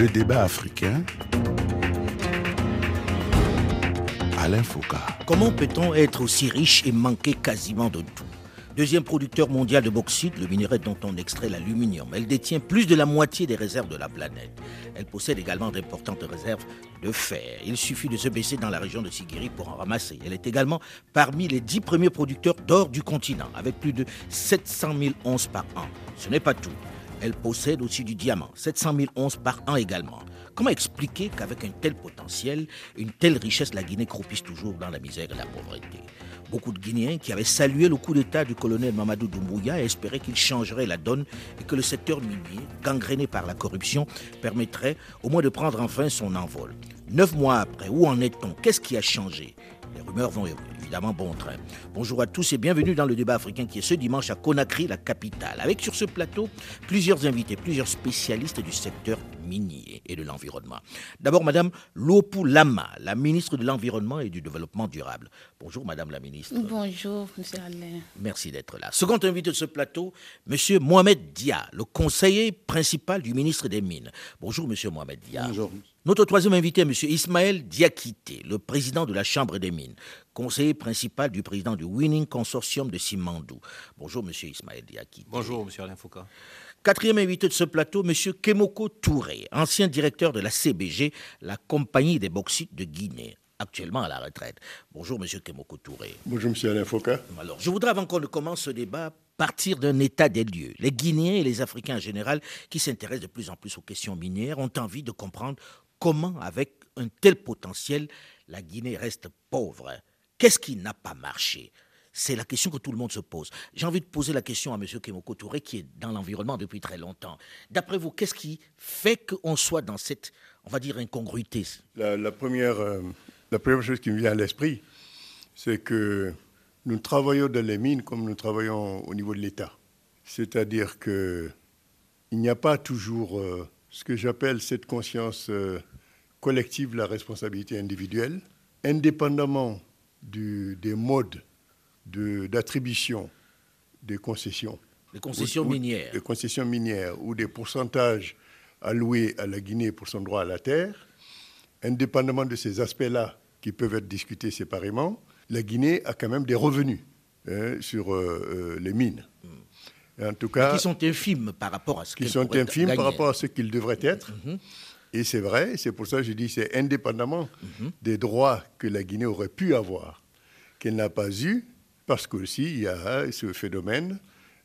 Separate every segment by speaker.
Speaker 1: Le débat africain. Alain Foucault.
Speaker 2: Comment peut-on être aussi riche et manquer quasiment de tout? Deuxième producteur mondial de bauxite, le minerai dont on extrait l'aluminium. Elle détient plus de la moitié des réserves de la planète. Elle possède également d'importantes réserves de fer. Il suffit de se baisser dans la région de Sigiri pour en ramasser. Elle est également parmi les dix premiers producteurs d'or du continent, avec plus de 700 000 onces par an. Ce n'est pas tout. Elle possède aussi du diamant, 700 000 onces par an également. Comment expliquer qu'avec un tel potentiel, une telle richesse, la Guinée croupisse toujours dans la misère et la pauvreté? Beaucoup de Guinéens qui avaient salué le coup d'État du colonel Mamadou Doumbouya espéraient qu'il changerait la donne et que le secteur minier, gangréné par la corruption, permettrait au moins de prendre enfin son envol. Neuf mois après, où en est-on? Qu'est-ce qui a changé? Rumeurs vont évidemment bon train. Bonjour à tous et bienvenue dans le débat africain qui est ce dimanche à Conakry, la capitale. Avec sur ce plateau plusieurs invités, plusieurs spécialistes du secteur minier et de l'environnement. D'abord, Madame Lopou Lama, la ministre de l'Environnement et du Développement durable. Bonjour, Madame la ministre.
Speaker 3: Bonjour, Monsieur Alain.
Speaker 2: Merci d'être là. Second invité de ce plateau, Monsieur Mohamed Dia, le conseiller principal du ministre des Mines. Bonjour, Monsieur Mohamed Dia.
Speaker 4: Bonjour.
Speaker 2: Notre troisième invité est M. Ismaël Diakité, le président de la Chambre des mines, conseiller principal du président du Winning Consortium de Simandou. Bonjour, M. Ismaël Diakité.
Speaker 4: Bonjour, M. Alain Foucault.
Speaker 2: Quatrième invité de ce plateau, M. Kemoko Touré, ancien directeur de la CBG, la compagnie des bauxites de Guinée, actuellement à la retraite. Bonjour, M. Kemoko Touré.
Speaker 5: Bonjour, M. Alain Foucault.
Speaker 2: Alors, je voudrais, avant qu'on ne commence ce débat, partir d'un état des lieux. Les Guinéens et les Africains en général, qui s'intéressent de plus en plus aux questions minières, ont envie de comprendre comment, avec un tel potentiel, la Guinée reste pauvre? Qu'est-ce qui n'a pas marché? C'est la question que tout le monde se pose. J'ai envie de poser la question à M. Kemoko Touré, qui est dans l'environnement depuis très longtemps. D'après vous, qu'est-ce qui fait qu'on soit dans cette, on va dire, incongruité?
Speaker 5: La, première, euh, la première chose qui me vient à l'esprit, c'est que nous travaillons dans les mines comme nous travaillons au niveau de l'État. C'est-à-dire qu'il n'y a pas toujours euh, ce que j'appelle cette conscience euh, collective, la responsabilité individuelle, indépendamment du, des modes d'attribution des concessions.
Speaker 2: Des concessions minières.
Speaker 5: des concessions minières ou des pourcentages alloués à la Guinée pour son droit à la terre, indépendamment de ces aspects-là qui peuvent être discutés séparément, la Guinée a quand même des revenus hein, sur euh, euh, les mines.
Speaker 2: Hmm. En tout cas, qui sont infimes par rapport à ce
Speaker 5: qui sont infimes par rapport à ce qu'ils devraient être. Mhm. Et c'est vrai, c'est pour ça que je dis c'est indépendamment mhm. des droits que la Guinée aurait pu avoir, qu'elle n'a pas eu, parce qu'aussi, il y a ce phénomène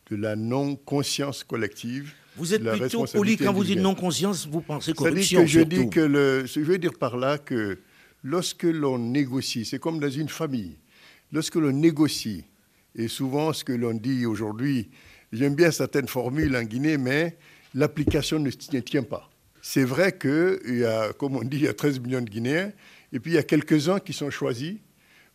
Speaker 5: de la non-conscience collective.
Speaker 2: Vous êtes plutôt poli quand vous dites non-conscience, vous pensez corruption. Que
Speaker 5: je, dis que le, je veux dire par là que lorsque l'on négocie, c'est comme dans une famille, lorsque l'on négocie, et souvent ce que l'on dit aujourd'hui, j'aime bien certaines formules en Guinée, mais l'application ne tient pas. C'est vrai qu'il y a, comme on dit, il y a 13 millions de Guinéens, et puis il y a quelques-uns qui sont choisis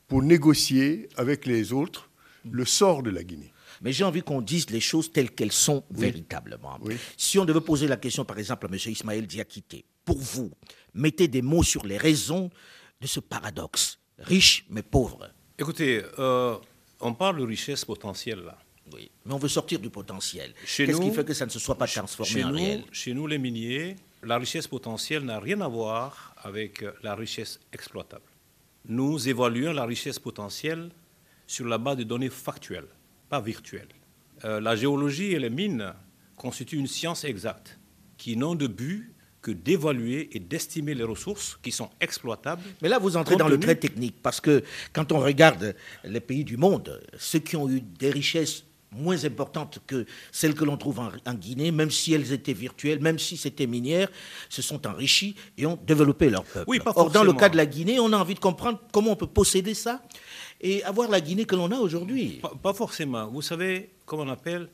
Speaker 5: pour négocier avec les autres le sort de la Guinée.
Speaker 2: Mais j'ai envie qu'on dise les choses telles qu'elles sont véritablement. Si on devait poser la question, par exemple, à M. Ismaël Diakité, pour vous, mettez des mots sur les raisons de ce paradoxe, riche mais pauvre.
Speaker 4: Écoutez, euh, on parle de richesse potentielle là.
Speaker 2: Oui, mais on veut sortir du potentiel. Qu'est-ce qui fait que ça ne se soit pas transformé en réel?
Speaker 4: Chez nous, les miniers, la richesse potentielle n'a rien à voir avec la richesse exploitable nous évaluons la richesse potentielle sur la base de données factuelles, pas virtuelles. Euh, la géologie et les mines constituent une science exacte qui n'ont de but que d'évaluer et d'estimer les ressources qui sont exploitables.
Speaker 2: Mais là, vous entrez dans le très technique, parce que quand on regarde les pays du monde, ceux qui ont eu des richesses moins importantes que celles que l'on trouve en, Guinée, même si elles étaient virtuelles, même si c'était minière, se sont enrichis et ont développé leur peuple.
Speaker 4: Oui, pas
Speaker 2: Or, dans le cas de la Guinée, on a envie de comprendre comment on peut posséder ça et avoir la Guinée que l'on a aujourd'hui.
Speaker 4: Pas, forcément. Vous savez, comme on appelle,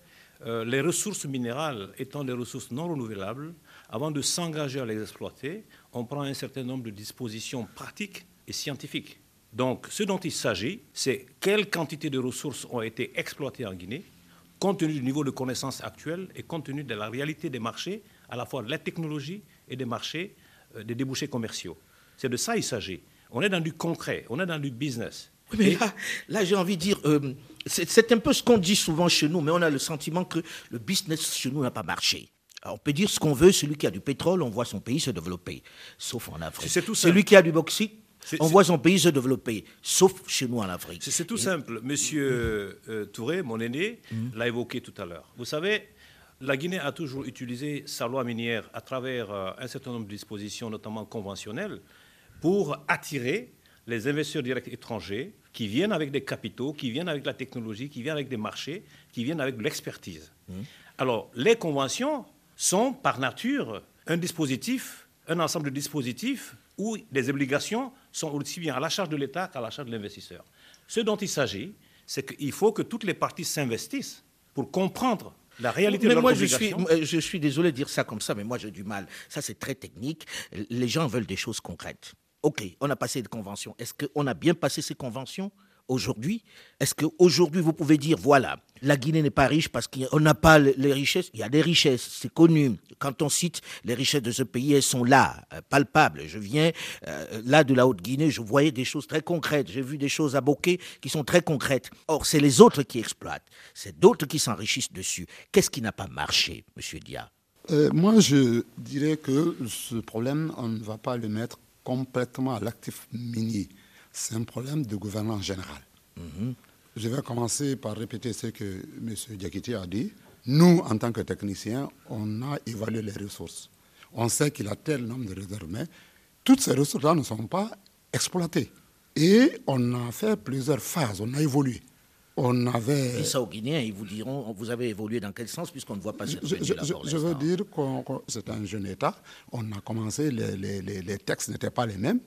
Speaker 4: euh, les ressources minérales étant des ressources non renouvelables, avant de s'engager à les exploiter, on prend un certain nombre de dispositions pratiques et scientifiques. Donc, ce dont il s'agit, c'est quelle quantité de ressources ont été exploitées en Guinée, compte tenu du niveau de connaissance actuel et compte tenu de la réalité des marchés, à la fois de la technologie et des marchés, euh, des débouchés commerciaux. C'est de ça qu'il s'agit. On est dans du concret, on est dans du business.
Speaker 2: mais là, j'ai envie de dire, euh, c'est un peu ce qu'on dit souvent chez nous, mais on a le sentiment que le business chez nous n'a pas marché. on peut dire ce qu'on veut, celui qui a du pétrole, on voit son pays se développer, sauf en Afrique.
Speaker 4: C'est tout
Speaker 2: celui qui a du bauxite, on voit son pays se développer, sauf chez nous en Afrique.
Speaker 4: C'est tout simple. Monsieur euh, Touré, mon aîné, l'a évoqué tout à l'heure. Vous savez, la Guinée a toujours utilisé sa loi minière à travers euh, un certain nombre de dispositions, notamment conventionnelles, pour attirer les investisseurs directs étrangers qui viennent avec des capitaux, qui viennent avec la technologie, qui viennent avec des marchés, qui viennent avec de l'expertise. Alors, les conventions sont par nature un dispositif, un ensemble de dispositifs où les obligations sont aussi bien à la charge de l'État qu'à la charge de l'investisseur. Ce dont il s'agit, c'est qu'il faut que toutes les parties s'investissent pour comprendre la réalité
Speaker 2: mais
Speaker 4: de
Speaker 2: moi, je suis, je suis désolé de dire ça comme ça, mais moi, j'ai du mal. Ça, c'est très technique. Les gens veulent des choses concrètes. OK, on a passé des conventions. Est-ce qu'on a bien passé ces conventions? Aujourd'hui Est-ce qu'aujourd'hui, vous pouvez dire, voilà, la Guinée n'est pas riche parce qu'on n'a pas les- richesses? Il y a des richesses, c'est connu. Quand on cite les richesses de ce pays, elles sont là, euh, palpables. Je viens euh, là de la Haute-Guinée, je voyais des choses très concrètes. J'ai vu des choses à Bokeh qui sont très concrètes. Or, c'est les autres qui exploitent. C'est d'autres qui s'enrichissent dessus. Qu'est-ce qui n'a pas marché, Monsieur Dia?
Speaker 6: Euh, moi, je dirais que ce problème, on ne va pas le mettre complètement à l'actif minier. C'est un problème de gouvernance générale. Je vais commencer par répéter ce que M. Diakité a dit. Nous, en tant que techniciens, on a évalué les ressources. On sait qu'il a tel nombre de réserves, mais toutes ces ressources-là ne sont pas exploitées. Et on a fait plusieurs phases, on a évolué. On avait...
Speaker 2: Ça aux Guinéens, ils vous diront, vous avez évolué dans quel sens, puisqu'on ne voit pas cette
Speaker 6: Je, je- je- veux dire que c'est un jeune État. On a commencé, les, les- les- les textes n'étaient pas les mêmes.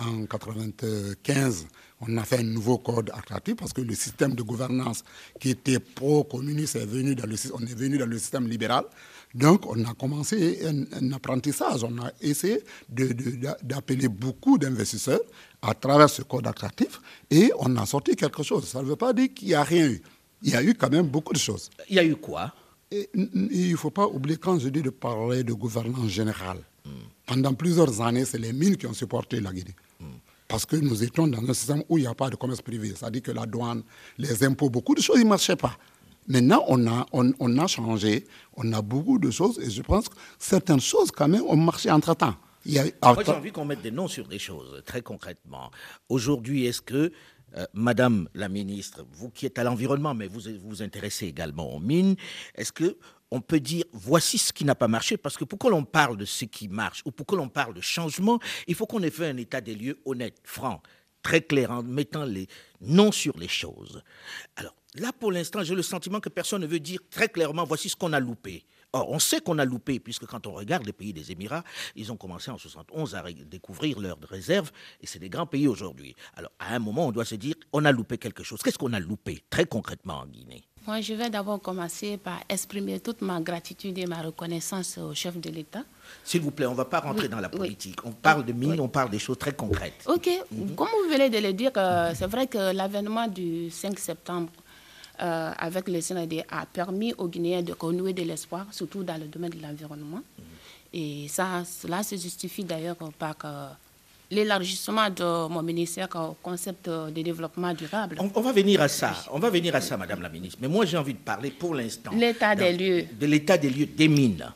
Speaker 6: En 1995, on a fait un nouveau code attractif parce que le système de gouvernance qui était pro-communiste est venu dans le, sy- on est venu dans le système libéral. Donc, on a commencé un, un apprentissage. On a essayé d'appeler beaucoup d'investisseurs à travers ce code attractif et on a sorti quelque chose. Ça ne veut pas dire qu'il n'y a rien eu. Il y a eu quand même beaucoup de choses.
Speaker 2: Il y a eu quoi?
Speaker 6: Et il ne faut pas oublier, quand je dis de parler de gouvernance générale, pendant plusieurs années, c'est les mines qui ont supporté la Guinée. Parce que nous étions dans un système où il n'y a pas de commerce privé. C'est-à-dire que la douane, les impôts, beaucoup de choses, ils ne marchaient pas. Maintenant, on a, on, on a changé, on a beaucoup de choses, et je pense que certaines choses, quand même, ont marché entre-temps. Il y a-
Speaker 2: Moi, j'ai envie qu'on mette des noms sur des choses, très concrètement. Aujourd'hui, est-ce que, euh, Madame la ministre, vous qui êtes à l'environnement, mais vous vous intéressez également aux mines, est-ce que on peut dire voici ce qui n'a pas marché Parce que pour que l'on parle de ce qui marche ou pour que l'on parle de changement, il faut qu'on ait fait un état des lieux honnête, franc, très clair, en mettant les noms sur les choses. Alors là, pour l'instant, j'ai le sentiment que personne ne veut dire très clairement voici ce qu'on a loupé. Or, on sait qu'on a loupé, puisque quand on regarde les pays des Émirats, ils ont commencé en 71 à découvrir leurs réserves, et c'est des grands pays aujourd'hui. Alors, à un moment, on doit se dire, on a loupé quelque chose. Qu'est-ce qu'on a loupé, très concrètement, en Guinée?
Speaker 3: Moi, je vais d'abord commencer par exprimer toute ma gratitude et ma reconnaissance au chef de l'État.
Speaker 2: S'il vous plaît, on ne va pas rentrer
Speaker 3: Oui,
Speaker 2: dans la
Speaker 3: oui.
Speaker 2: politique. On parle de mines,
Speaker 3: Oui.
Speaker 2: on parle des choses très concrètes.
Speaker 3: Ok, comme vous venez de le dire, euh, c'est vrai que l'avènement du 5 septembre euh, avec le CND a permis aux Guinéens de renouer de l'espoir, surtout dans le domaine de l'environnement. Et ça, cela se justifie d'ailleurs par euh, l'élargissement de mon ministère au concept de développement durable.
Speaker 2: On, on va venir à ça, on va venir à ça, Madame la ministre. Mais moi, j'ai envie de parler pour l'instant.
Speaker 3: L'état des lieux.
Speaker 2: De l'état des lieux des mines.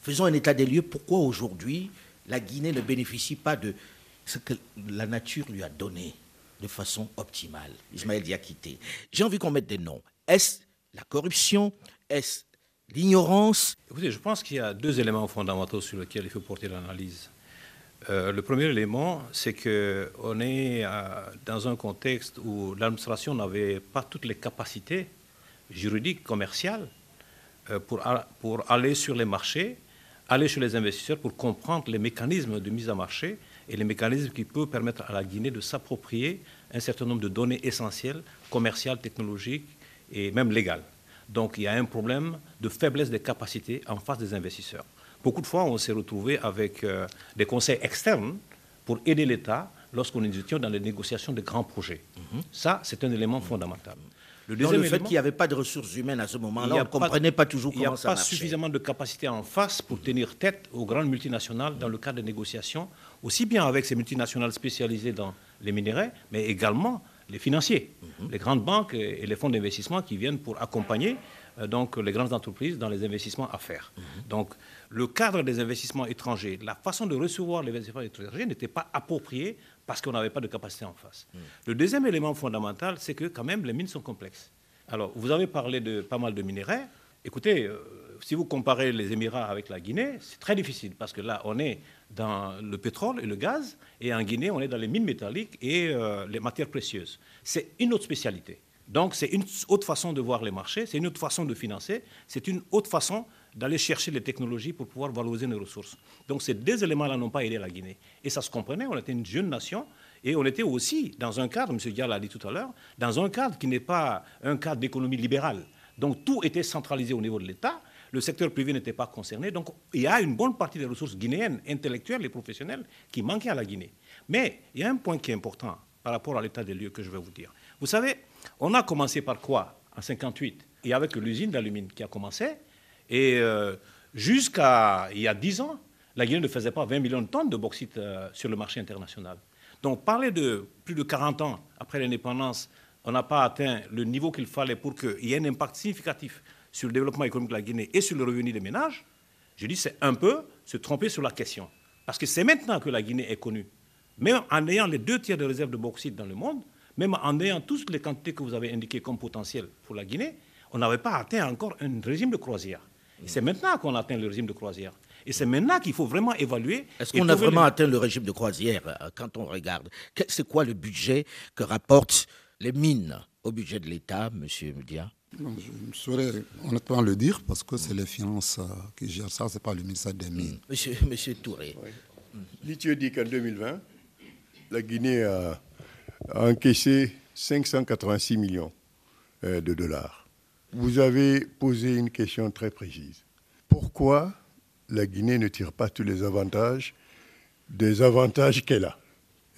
Speaker 2: Faisons un état des lieux. Pourquoi aujourd'hui la Guinée ne bénéficie pas de ce que la nature lui a donné de façon optimale? Ismaël Diakité. J'ai envie qu'on mette des noms. Est-ce la corruption? Est-ce l'ignorance?
Speaker 4: Écoutez, je pense qu'il y a deux éléments fondamentaux sur lesquels il faut porter l'analyse. Euh, le premier élément, c'est qu'on est euh, dans un contexte où l'administration n'avait pas toutes les capacités juridiques, commerciales, euh, pour, pour aller sur les marchés, aller chez les investisseurs pour comprendre les mécanismes de mise à marché et les mécanismes qui peuvent permettre à la Guinée de s'approprier un certain nombre de données essentielles, commerciales, technologiques et même légales. Donc il y a un problème de faiblesse des capacités en face des investisseurs. Beaucoup de fois, on s'est retrouvé avec euh, des conseils externes pour aider l'État lorsqu'on était dans les négociations de grands projets. Ça, c'est un élément fondamental. Le
Speaker 2: dans
Speaker 4: deuxième
Speaker 2: le fait qu'il n'y avait pas de ressources humaines à ce moment-là, on ne comprenait pas, toujours
Speaker 4: Il n'y a
Speaker 2: comment ça
Speaker 4: pas
Speaker 2: marchait.
Speaker 4: suffisamment de capacité en face pour tenir tête aux grandes multinationales dans le cadre des négociations, aussi bien avec ces multinationales spécialisées dans les minéraux, mais également les financiers,
Speaker 2: Mhm.
Speaker 4: les grandes banques et les fonds d'investissement qui viennent pour accompagner donc les grandes entreprises dans les investissements à faire. Donc le cadre des investissements étrangers, la façon de recevoir les investissements étrangers n'était pas appropriée parce qu'on n'avait pas de capacité en face. Le deuxième élément fondamental, c'est que quand même les mines sont complexes. Alors vous avez parlé de pas mal de minerais. Écoutez, euh, si vous comparez les Émirats avec la Guinée, c'est très difficile parce que là, on est dans le pétrole et le gaz, et en Guinée, on est dans les mines métalliques et euh, les matières précieuses. C'est une autre spécialité. Donc, c'est une autre façon de voir les marchés, c'est une autre façon de financer, c'est une autre façon d'aller chercher les technologies pour pouvoir valoriser nos ressources. Donc, ces deux éléments-là n'ont pas aidé la Guinée. Et ça se comprenait, on était une jeune nation, et on était aussi dans un cadre, M. Diallo l'a dit tout à l'heure, dans un cadre qui n'est pas un cadre d'économie libérale. Donc, tout était centralisé au niveau de l'État, le secteur privé n'était pas concerné. Donc il y a une bonne partie des ressources guinéennes, intellectuelles et professionnelles, qui manquaient à la Guinée. Mais il y a un point qui est important par rapport à l'état des lieux que je vais vous dire. Vous savez, on a commencé par quoi? En 58 Et avec l'usine d'alumine qui a commencé. Et euh, jusqu'à il y a 10 ans, la Guinée ne faisait pas 20 millions de tonnes de bauxite euh, sur le marché international. Donc parler de plus de 40 ans après l'indépendance, on n'a pas atteint le niveau qu'il fallait pour qu'il y ait un impact significatif sur le développement économique de la Guinée et sur le revenu des ménages, je dis c'est un peu se tromper sur la question. Parce que c'est maintenant que la Guinée est connue. Même en ayant les deux tiers de réserves de bauxite dans le monde, même en ayant toutes les quantités que vous avez indiquées comme potentiel pour la Guinée, on n'avait pas atteint encore un régime de croisière. c'est maintenant qu'on atteint le régime de croisière. Et c'est maintenant qu'il faut vraiment évaluer.
Speaker 2: Est-ce qu'on a vraiment atteint le régime de croisière euh, quand on regarde? C'est quoi le budget que rapportent les mines au budget de l'État, M. Media?
Speaker 6: Je ne saurais honnêtement le dire parce que c'est les finances euh, qui gèrent ça, ce n'est pas le ministère des Mines.
Speaker 2: Monsieur, monsieur Touré.
Speaker 5: Oui. dit qu'en 2020, la Guinée a, encaissé 586 millions euh, de dollars. Vous avez posé une question très précise. Pourquoi la Guinée ne tire pas tous les avantages des avantages qu'elle a?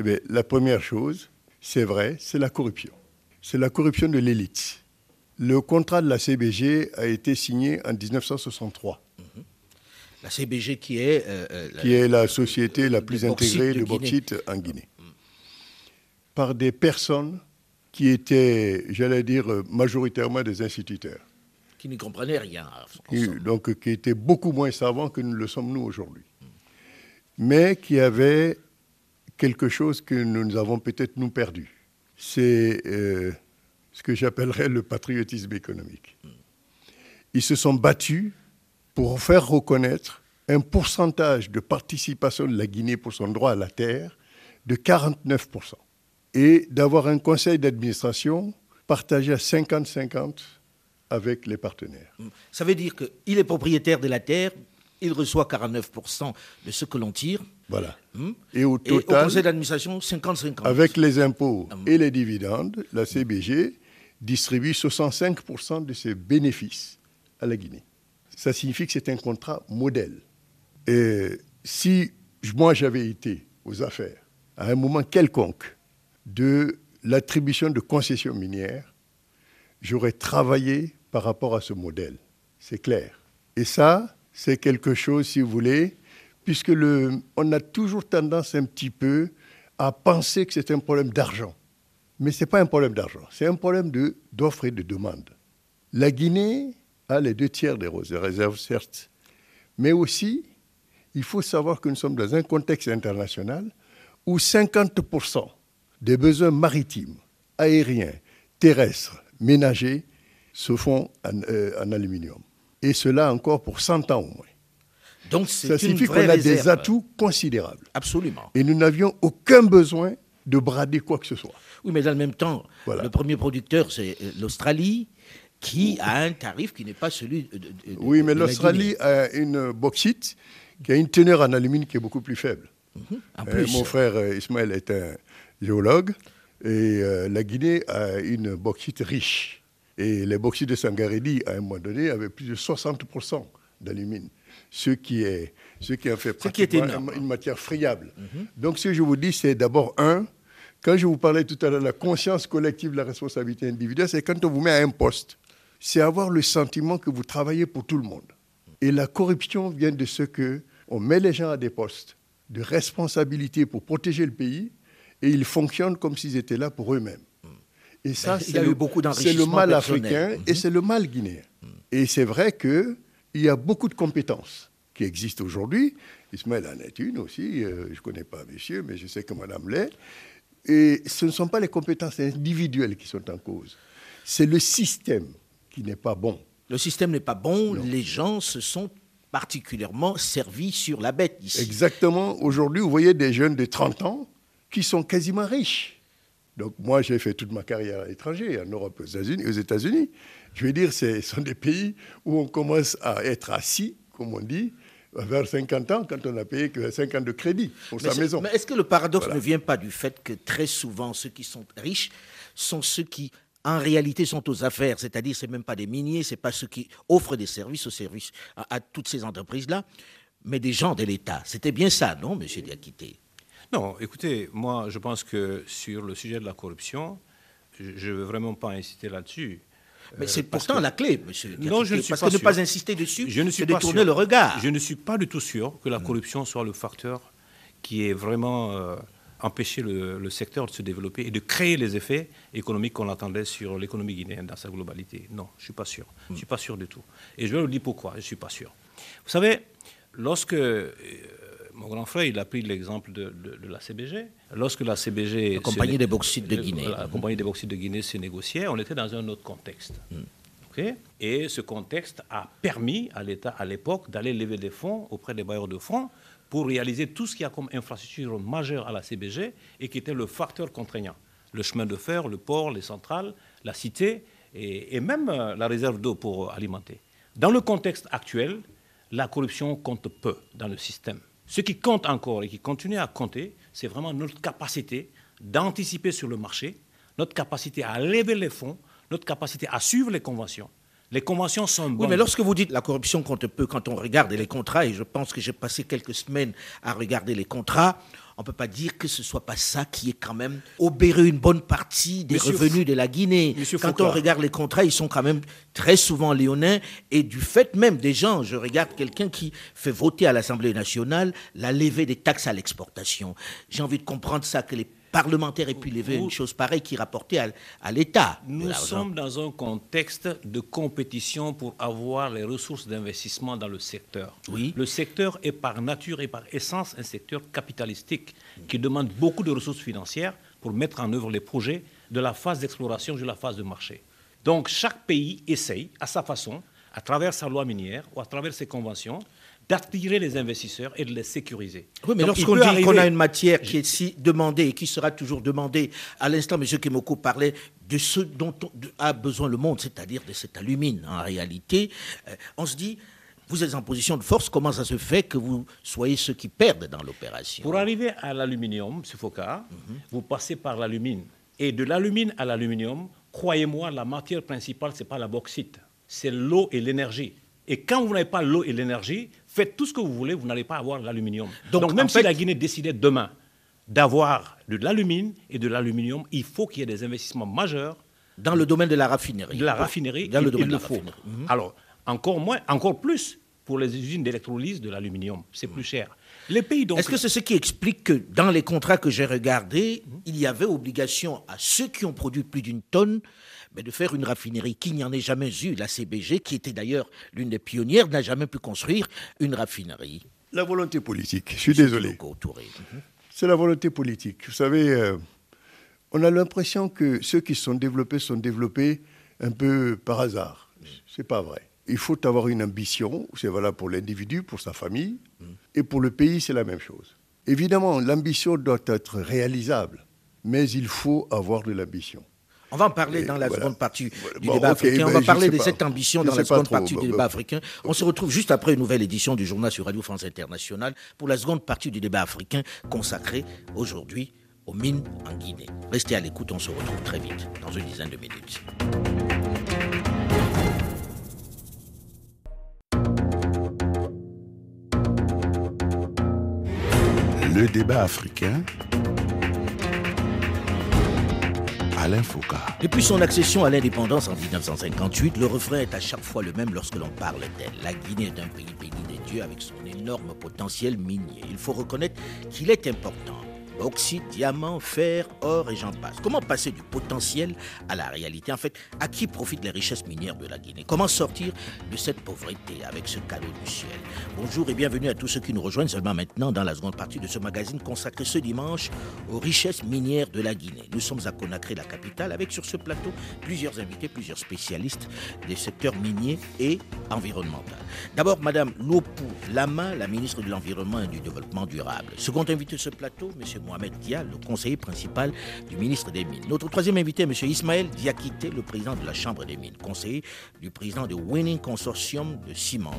Speaker 5: Eh La première chose, c'est vrai, c'est la corruption. C'est la corruption de l'élite le contrat de la CBG a été signé en 1963.
Speaker 2: La CBG qui est... Euh, euh,
Speaker 5: qui est la société la plus intégrée de, bauxite en Guinée. Par des personnes qui étaient, j'allais dire, majoritairement des instituteurs.
Speaker 2: Qui ne comprenaient rien.
Speaker 5: donc qui étaient beaucoup moins savants que nous le sommes nous aujourd'hui. Mais qui avaient quelque chose que nous avons peut-être nous perdu. C'est... Euh, ce que j'appellerais le patriotisme économique. Ils se sont battus pour faire reconnaître un pourcentage de participation de la Guinée pour son droit à la terre de 49%. Et d'avoir un conseil d'administration partagé à 50-50 avec les partenaires.
Speaker 2: Ça veut dire qu'il est propriétaire de la terre, il reçoit 49% de ce que l'on tire.
Speaker 5: Voilà. Hmm? Et au total,
Speaker 2: conseil d'administration, 50-50.
Speaker 5: Avec les impôts hmm. et les dividendes, la CBG distribue 65% de ses bénéfices à la Guinée. Ça signifie que c'est un contrat modèle. Et si moi j'avais été aux affaires à un moment quelconque de l'attribution de concessions minières, j'aurais travaillé par rapport à ce modèle. C'est clair. Et ça, c'est quelque chose, si vous voulez, puisque le, on a toujours tendance un petit peu à penser que c'est un problème d'argent. Mais ce n'est pas un problème d'argent, c'est un problème d'offre et de demande. La Guinée a les deux tiers des réserves, certes, mais aussi, il faut savoir que nous sommes dans un contexte international où 50% des besoins maritimes, aériens, terrestres, ménagers se font en, euh, aluminium. Et cela encore pour 100 ans au moins. Donc ça signifie qu'on a des atouts considérables.
Speaker 2: Absolument.
Speaker 5: Et nous n'avions aucun besoin de brader quoi que ce soit.
Speaker 2: Oui, mais dans le même temps, le premier producteur, c'est euh, l'Australie, qui a un tarif qui n'est pas celui de.
Speaker 5: oui, mais l'Australie a une bauxite qui a une teneur en alumine qui est beaucoup plus faible. Mhm. Euh, mon frère Ismaël est un géologue et la Guinée a une bauxite riche. Et les bauxites de Sangaredi, à un moment donné, avaient plus de 60% d'alumine, ce qui est ce qui a fait pratiquement une matière friable. Mhm. Donc ce que je vous dis, c'est d'abord un, quand je vous parlais tout à l'heure de la conscience collective de la responsabilité individuelle, c'est quand on vous met à un poste, c'est avoir le sentiment que vous travaillez pour tout le monde. Et la corruption vient de ce que on met les gens à des postes de responsabilité pour protéger le pays et ils fonctionnent comme s'ils étaient là pour eux-mêmes. Et ça, c'est le, le, mal africain et mhm. c'est le mal guinéen. Et c'est vrai qu'il y a beaucoup de compétences qui existent aujourd'hui. Ismaël en est une aussi. euh, je ne connais pas monsieur, mais je sais que madame l'est. Et ce ne sont pas les compétences individuelles qui sont en cause. C'est le système qui n'est pas bon.
Speaker 2: Le système n'est pas bon, les gens se sont particulièrement servis sur la bête ici.
Speaker 5: Exactement. Aujourd'hui, vous voyez des jeunes de 30 ans qui sont quasiment riches. Donc moi, j'ai fait toute ma carrière à l'étranger, en Europe, aux États-Unis. Aux États-Unis. Je veux dire, ce sont des pays où on commence à être assis, comme on dit, vers 50 ans, quand on a payé que 5 ans de crédit pour
Speaker 2: Mais
Speaker 5: sa maison.
Speaker 2: mais est-ce que le paradoxe
Speaker 5: Voilà.
Speaker 2: ne vient pas du fait que très souvent ceux qui sont riches sont ceux qui en réalité sont aux affaires, c'est-à-dire c'est même pas des miniers, c'est pas ceux qui offrent des services aux services à, à toutes ces entreprises-là, mais des gens de l'État. C'était bien ça, non, Monsieur Diakité?
Speaker 4: Non, écoutez, moi, je pense que sur le sujet de la corruption, je ne veux vraiment pas insister là-dessus.
Speaker 2: Mais
Speaker 4: Euh,
Speaker 2: c'est
Speaker 4: parce
Speaker 2: pourtant
Speaker 4: que-
Speaker 2: la clé, Monsieur.
Speaker 4: Non, je ne suis
Speaker 2: parce
Speaker 4: pas
Speaker 2: que ne
Speaker 4: sûr.
Speaker 2: pas insister dessus,
Speaker 4: Je ne suis
Speaker 2: c'est
Speaker 4: sûr.
Speaker 2: le regard.
Speaker 4: Je ne suis pas du tout sûr que la corruption soit le facteur qui ait vraiment euh, empêché le, le secteur de se développer et de créer les effets économiques qu'on attendait sur l'économie guinéenne dans sa globalité. Non, je ne suis pas sûr. Je ne suis pas sûr du tout. Et je vais vous dire pourquoi je ne suis pas sûr. Vous savez, lorsque euh, mon grand frère, il a pris l'exemple de, de- de la CBG. Lorsque la CBG...
Speaker 2: La Compagnie
Speaker 4: se-
Speaker 2: des bauxites de
Speaker 4: euh,
Speaker 2: Guinée.
Speaker 4: La Compagnie des bauxites de Guinée se négociait, on était dans un autre contexte. OK? Et ce contexte a permis à l'État, à l'époque, d'aller lever des fonds auprès des bailleurs de fonds pour réaliser tout ce qu'il y a comme infrastructure majeure à la CBG et qui était le facteur contraignant. Le chemin de fer, le port, les centrales, la cité et, et même euh, la réserve d'eau pour alimenter. Dans le contexte actuel, la corruption compte peu dans le système. Ce qui compte encore et qui continue à compter, c'est vraiment notre capacité d'anticiper sur le marché, notre capacité à lever les fonds, notre capacité à suivre les conventions. Les conventions sont bonnes.
Speaker 2: Oui, mais lorsque vous dites la corruption compte peu, quand on regarde les contrats, et je pense que j'ai passé quelques semaines à regarder les contrats, on ne peut pas dire que ce soit pas ça qui est quand même obéré une bonne partie des
Speaker 4: Monsieur
Speaker 2: revenus de la Guinée.
Speaker 4: Monsieur
Speaker 2: quand
Speaker 4: Foucault.
Speaker 2: on regarde les contrats, ils sont quand même très souvent léonins, et du fait même des gens, je regarde quelqu'un qui fait voter à l'Assemblée nationale la levée des taxes à l'exportation. J'ai envie de comprendre ça, que les parlementaires aient pu lever une chose pareille qui rapportait à, à l'État.
Speaker 4: Nous sommes dans un contexte de compétition pour avoir les ressources d'investissement dans le secteur.
Speaker 2: Oui.
Speaker 4: Le secteur est par nature et par essence un secteur capitalistique qui demande beaucoup de ressources financières pour mettre en œuvre les projets de la phase d'exploration jusqu'à la phase de marché. Donc chaque pays essaye, à sa façon, à travers sa loi minière ou à travers ses conventions, d'attirer les investisseurs et de les sécuriser.
Speaker 2: Oui, mais lorsqu'on dit
Speaker 4: arriver-
Speaker 2: qu'on a une matière qui est si demandée et qui sera toujours demandée, à l'instant, M. Kemoko parlait de ce dont on- a besoin le monde, c'est-à-dire de cet alumine. En réalité, euh, on se dit, vous êtes en position de force, comment ça se fait que vous soyez ceux qui perdent dans l'opération?
Speaker 4: Pour arriver à l'aluminium, M. Foucault, vous passez par l'alumine. Et de l'alumine à l'aluminium, croyez-moi, la matière principale, ce n'est pas la bauxite, c'est l'eau et l'énergie. Et quand vous n'avez pas l'eau et l'énergie, faites tout ce que vous voulez, vous n'allez pas avoir l'aluminium.
Speaker 2: Donc,
Speaker 4: Donc, même si
Speaker 2: fait-
Speaker 4: la Guinée décidait demain d'avoir de l'alumine et de l'aluminium, il faut qu'il y ait des investissements majeurs
Speaker 2: Dans le domaine de la raffinerie.
Speaker 4: de la raffinerie,
Speaker 2: Dans le
Speaker 4: il,
Speaker 2: domaine
Speaker 4: il
Speaker 2: de
Speaker 4: le
Speaker 2: la
Speaker 4: faut.
Speaker 2: Mhm.
Speaker 4: Alors, encore moins, encore plus pour les usines d'électrolyse de l'aluminium. C'est plus cher. Les pays donc.
Speaker 2: Est-ce que c'est ce qui explique que dans les contrats que j'ai regardés, il y avait obligation à ceux qui ont produit plus d'une tonne mais de faire une raffinerie qui n'y en ait jamais eu La CBG, qui était d'ailleurs l'une des pionnières, n'a jamais pu construire une raffinerie.
Speaker 5: La volonté politique, je suis désolé.
Speaker 2: Mhm.
Speaker 5: C'est la volonté politique. Vous savez, euh, on a l'impression que ceux qui sont développés sont développés un peu par hasard. C'est pas vrai. Il faut avoir une ambition, c'est valable pour l'individu, pour sa famille, et pour le pays, c'est la même chose. Évidemment, l'ambition doit être réalisable, mais il faut avoir de l'ambition.
Speaker 2: On va en parler
Speaker 5: Et
Speaker 2: dans la
Speaker 5: voilà.
Speaker 2: seconde partie du
Speaker 5: Bon,
Speaker 2: débat africain. On
Speaker 5: ben,
Speaker 2: va
Speaker 5: je
Speaker 2: parler de
Speaker 5: pas.
Speaker 2: cette ambition
Speaker 5: Je
Speaker 2: dans la seconde
Speaker 5: trop.
Speaker 2: partie du débat africain. On se retrouve juste après une nouvelle édition du journal sur Radio France Internationale pour la seconde partie du débat africain consacrée aujourd'hui aux mines en Guinée. Restez à l'écoute, on se retrouve très vite, dans une dizaine de minutes.
Speaker 1: Le débat africain. Alain Foucault.
Speaker 2: Depuis son accession à l'indépendance en 1958, le refrain est à chaque fois le même lorsque l'on parle d'elle. La Guinée est un pays béni des dieux avec son énorme potentiel minier. Il faut reconnaître qu'il est important. Bauxite, diamant, fer, or et j'en passe. Comment passer du potentiel à la réalité? En fait, à qui profitent les richesses minières de la Guinée? Comment sortir de cette pauvreté avec ce cadeau du ciel? Bonjour et bienvenue à tous ceux qui nous rejoignent seulement maintenant dans la seconde partie de ce magazine consacré ce dimanche aux richesses minières de la Guinée. Nous sommes à Conakry, la capitale, avec sur ce plateau plusieurs invités, plusieurs spécialistes des secteurs miniers et environnemental. D'abord, Madame Lopou Lama, la ministre de l'Environnement et du Développement durable. Second invité de ce plateau, Monsieur Mohamed Dia, le conseiller principal du ministre des Mines. Notre troisième invité, M. Ismaël Diakité, le président de la Chambre des Mines, conseiller du président de Winning Consortium de Ciment.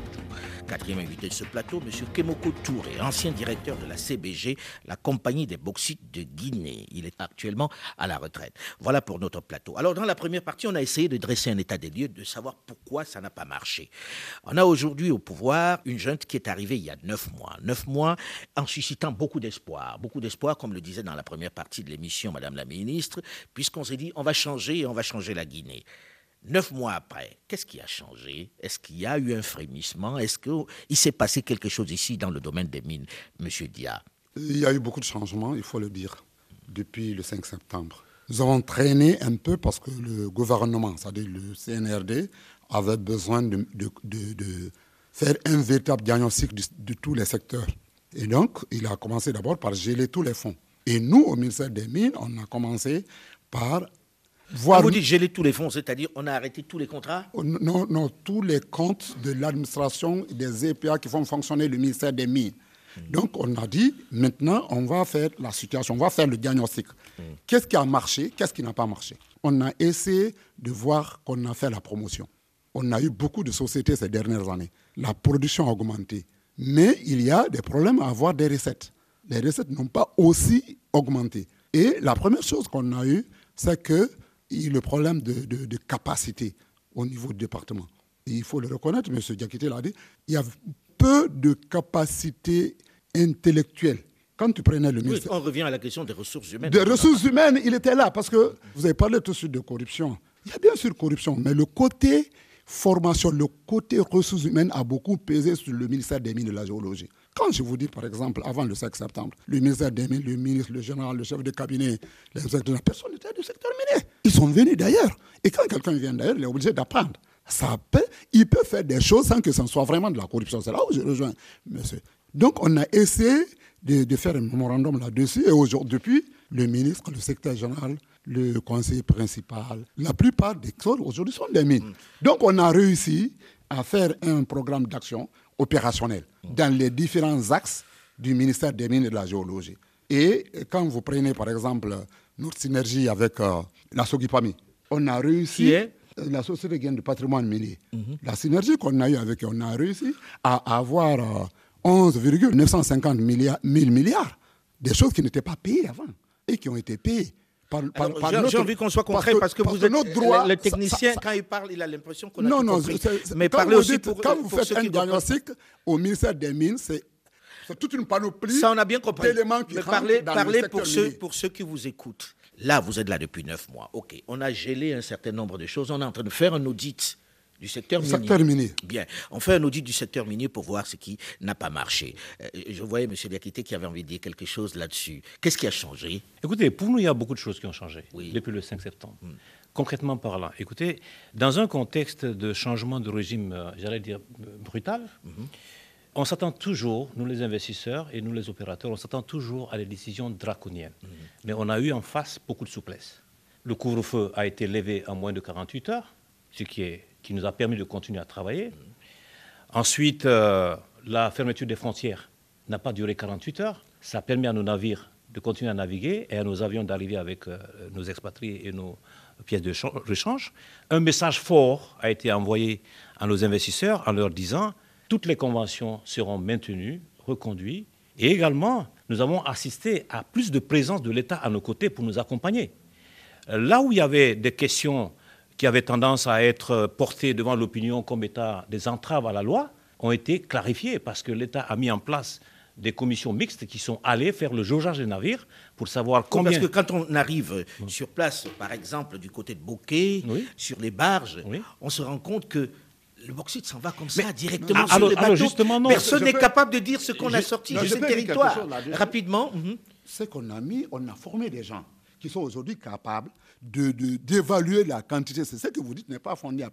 Speaker 2: Quatrième invité de ce plateau, M. Kemoko Touré, ancien directeur de la CBG, la compagnie des bauxites de Guinée. Il est actuellement à la retraite. Voilà pour notre plateau. Alors, dans la première partie, on a essayé de dresser un état des lieux, de savoir pourquoi ça n'a pas marché. On a aujourd'hui au pouvoir une jeune qui est arrivée il y a neuf mois. Neuf mois en suscitant beaucoup d'espoir. Beaucoup d'espoir, comme le disait dans la première partie de l'émission Madame la Ministre, puisqu'on s'est dit on va changer et on va changer la Guinée. Neuf mois après, qu'est-ce qui a changé? Est-ce qu'il y a eu un frémissement? Est-ce qu'il s'est passé quelque chose ici dans le domaine des mines, Monsieur Dia?
Speaker 6: Il y a eu beaucoup de changements, il faut le dire, depuis le 5 septembre. Nous avons traîné un peu parce que le gouvernement, c'est-à-dire le CNRD, avait besoin de, faire un véritable diagnostic de, tous les secteurs. Et donc, il a commencé d'abord par geler tous les fonds. Et nous, au ministère des Mines, on a commencé par
Speaker 2: voir... Quand vous dites geler tous les fonds, c'est-à-dire on a arrêté tous les contrats?
Speaker 6: Non, non, tous les comptes de l'administration des EPA qui font fonctionner le ministère des Mines. Hmm. Donc, on a dit, maintenant, on va faire la situation, on va faire le diagnostic. Hmm. Qu'est-ce qui a marché Qu'est-ce qui n'a pas marché? On a essayé de voir qu'on a fait la promotion on a eu beaucoup de sociétés ces dernières années. La production a augmenté. Mais il y a des problèmes à avoir des recettes. Les recettes n'ont pas aussi augmenté. Et la première chose qu'on a eue, c'est que le problème de, capacité au niveau du département. il faut le reconnaître, M. Diakité l'a dit, il y a peu de capacité intellectuelle. Quand tu prenais le ministère...
Speaker 2: on revient à la question des ressources humaines.
Speaker 6: Des ressources humaines, il était là, parce que vous avez parlé tout de suite de corruption. Il y a bien sûr corruption, mais le côté formation, le côté ressources humaines a beaucoup pesé sur le ministère des Mines de la Géologie. Quand je vous dis, par exemple, avant le 5 septembre, le ministère des Mines, le ministre, le général, le chef de cabinet, les la personne n'était du secteur minier. Ils sont venus d'ailleurs. Et quand quelqu'un vient d'ailleurs, il est obligé d'apprendre. Ça peut, il peut faire des choses sans que ce soit vraiment de la corruption. C'est là où je rejoins monsieur. Donc, on a essayé de, faire un mémorandum là-dessus. Et aujourd'hui, depuis, le ministre, le secrétaire général, le conseiller principal. La plupart des sols aujourd'hui sont des mines. Donc on a réussi à faire un programme d'action opérationnel dans les différents axes du ministère des Mines et de la Géologie. Et quand vous prenez par exemple notre synergie avec euh, la Sogipami, on a réussi, euh, la Société de patrimoine minier, mhm. la synergie qu'on a eue avec eux, on a réussi à avoir 11,950 euh, milliards, milliards, des choses qui n'étaient pas payées avant et qui ont été payées.
Speaker 2: J'ai envie qu'on soit concret parce que, vous êtes notre droit, le technicien, quand il parle, il a l'impression qu'on a non, non, compris.
Speaker 6: Mais parlez aussi pour Quand vous faites un diagnostic au ministère des Mines, c'est toute une panoplie
Speaker 2: Ça, on a bien compris. Mais parlez, parlez pour, ceux, pour ceux qui vous écoutent. Là, vous êtes là depuis neuf mois. OK, on a gelé un certain nombre de choses. On est en train de faire un audit du secteur minier.
Speaker 6: secteur minier.
Speaker 2: Bien. On fait un audit du secteur minier pour voir ce qui n'a pas marché. Euh, je voyais M. Diakité qui avait envie de dire quelque chose là-dessus. Qu'est-ce qui a changé?
Speaker 4: Écoutez, pour nous, il y a beaucoup de choses qui ont changé depuis le 5 septembre. Hmm. Concrètement parlant, écoutez, dans un contexte de changement de régime, euh, j'allais dire, euh, brutal, hmm. on s'attend toujours, nous les investisseurs et nous les opérateurs, on s'attend toujours à des décisions draconiennes. Hmm. Mais on a eu en face beaucoup de souplesse. Le couvre-feu a été levé en moins de 48 heures, ce qui est qui nous a permis de continuer à travailler. Ensuite, euh, la fermeture des frontières n'a pas duré 48 heures. Ça a permis à nos navires de continuer à naviguer et à nos avions d'arriver avec euh, nos expatriés et nos pièces de rechange. Un message fort a été envoyé à nos investisseurs en leur disant toutes les conventions seront maintenues, reconduites. Et également, nous avons assisté à plus de présence de l'État à nos côtés pour nous accompagner. Là où il y avait des questions qui avaient tendance à être portés devant l'opinion comme état des entraves à la loi ont été clarifiés parce que l'État a mis en place des commissions mixtes qui sont allées faire le jaugeage des navires pour savoir combien...
Speaker 2: Parce que quand on arrive sur place, par exemple, du côté de Bokeh, sur les barges, on se rend compte que le bauxite s'en va comme ça, directement ah, sur les bateaux. Justement, non. Personne n'est capable de dire ce qu'on a sorti de ce territoire. Rapidement.
Speaker 6: Mhm. ce qu'on a mis, on a formé des gens qui sont aujourd'hui capables d'évaluer de, la quantité. C'est ce que vous dites n'est pas fondé